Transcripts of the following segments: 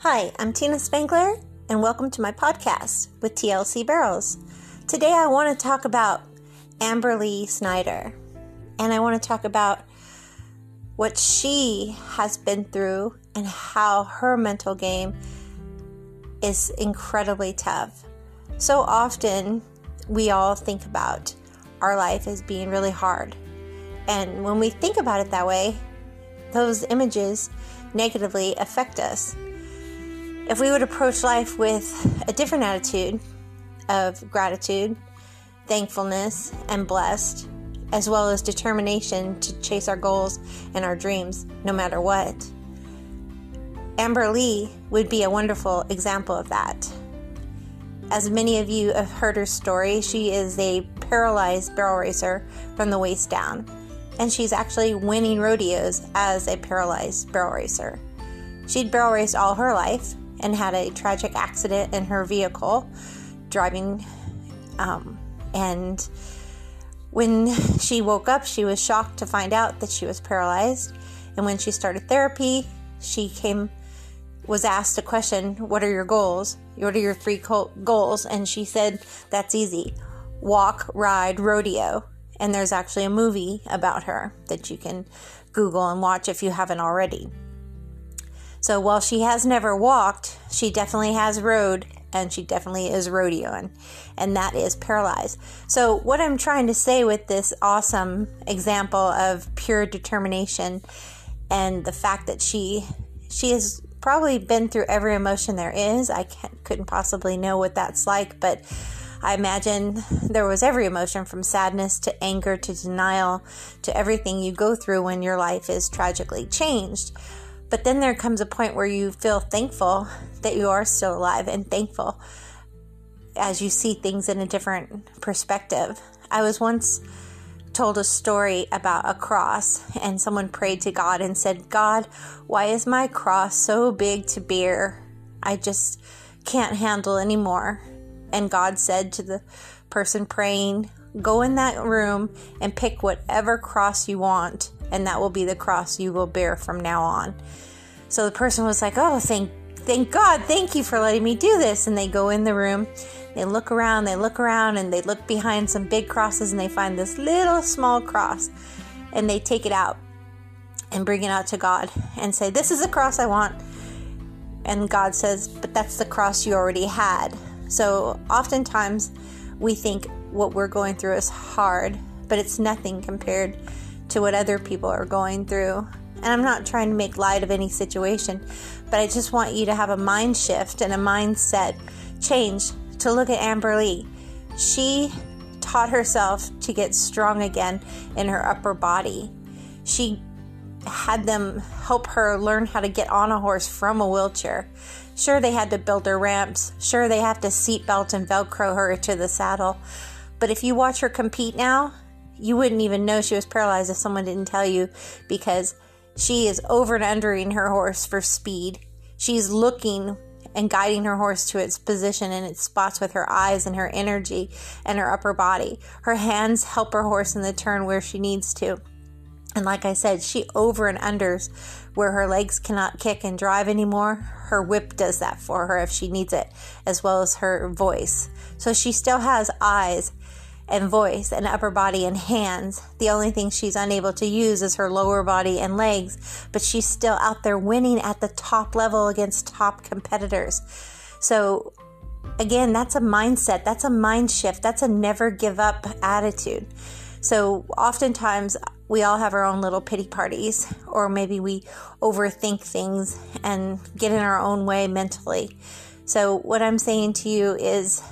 Hi, I'm Tina Spangler, and welcome to my podcast with TLC Barrels. Today I want to talk about Amberly Snyder, and I want to talk about what she has been through and how her mental game is incredibly tough. So often we all think about our life as being really hard. And when we think about it that way, those images negatively affect us. If we would approach life with a different attitude of gratitude, thankfulness, and blessed, as well as determination to chase our goals and our dreams no matter what, Amberly would be a wonderful example of that. As many of you have heard her story, she is a paralyzed barrel racer from the waist down, and she's actually winning rodeos as a paralyzed barrel racer. She'd barrel raced all her life and had a tragic accident in her vehicle driving. Um, and when she woke up, she was shocked to find out that she was paralyzed. And when she started therapy, she came was asked a question, "What are your goals? What are your three goals?" And she said, "That's easy: walk, ride, rodeo." And there's actually a movie about her that you can Google and watch if you haven't already. So while she has never walked, she definitely has rode and she definitely is rodeoing, and that is paralyzed. So, what I'm trying to say with this awesome example of pure determination and the fact that she she has probably been through every emotion there is. I couldn't possibly know what that's like, but I imagine there was every emotion from sadness to anger to denial to everything you go through when your life is tragically changed. But then there comes a point where you feel thankful that you are still alive and thankful as you see things in a different perspective. I was once told a story about a cross, and someone prayed to God and said, God, why is my cross so big to bear? I just can't handle anymore. And God said to the person praying, Go in that room and pick whatever cross you want and that will be the cross you will bear from now on. So the person was like, "Oh, thank thank God, thank you for letting me do this." And they go in the room, they look around, they look around and they look behind some big crosses and they find this little small cross and they take it out and bring it out to God and say, "This is the cross I want." And God says, "But that's the cross you already had." So oftentimes we think what we're going through is hard, but it's nothing compared to what other people are going through. And I'm not trying to make light of any situation, but I just want you to have a mind shift and a mindset change to look at Amberly. She taught herself to get strong again in her upper body. She had them help her learn how to get on a horse from a wheelchair. Sure, they had to build her ramps. Sure, they have to seatbelt and Velcro her to the saddle. But if you watch her compete now, you wouldn't even know she was paralyzed if someone didn't tell you because she is over and undering her horse for speed. She's looking and guiding her horse to its position and its spots with her eyes and her energy and her upper body. Her hands help her horse in the turn where she needs to. And like I said, she over and unders where her legs cannot kick and drive anymore. Her whip does that for her if she needs it, as well as her voice. So she still has eyes and voice and upper body and hands. The only thing she's unable to use is her lower body and legs, but she's still out there winning at the top level against top competitors. So, again, that's a mindset, that's a mind shift, that's a never give up attitude. So, oftentimes, we all have our own little pity parties, or maybe we overthink things and get in our own way mentally. So, what I'm saying to you is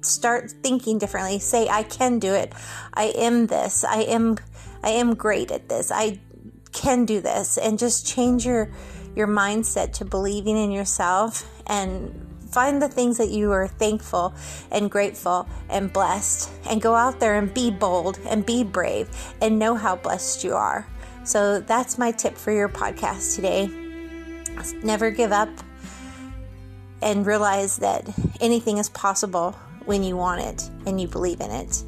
start thinking differently. Say i can do it. I am this. I am i am great at this. I can do this. And just change your your mindset to believing in yourself and find the things that you are thankful and grateful and blessed and go out there and be bold and be brave and know how blessed you are. So that's my tip for your podcast today. Never give up and realize that anything is possible when you want it and you believe in it.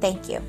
Thank you.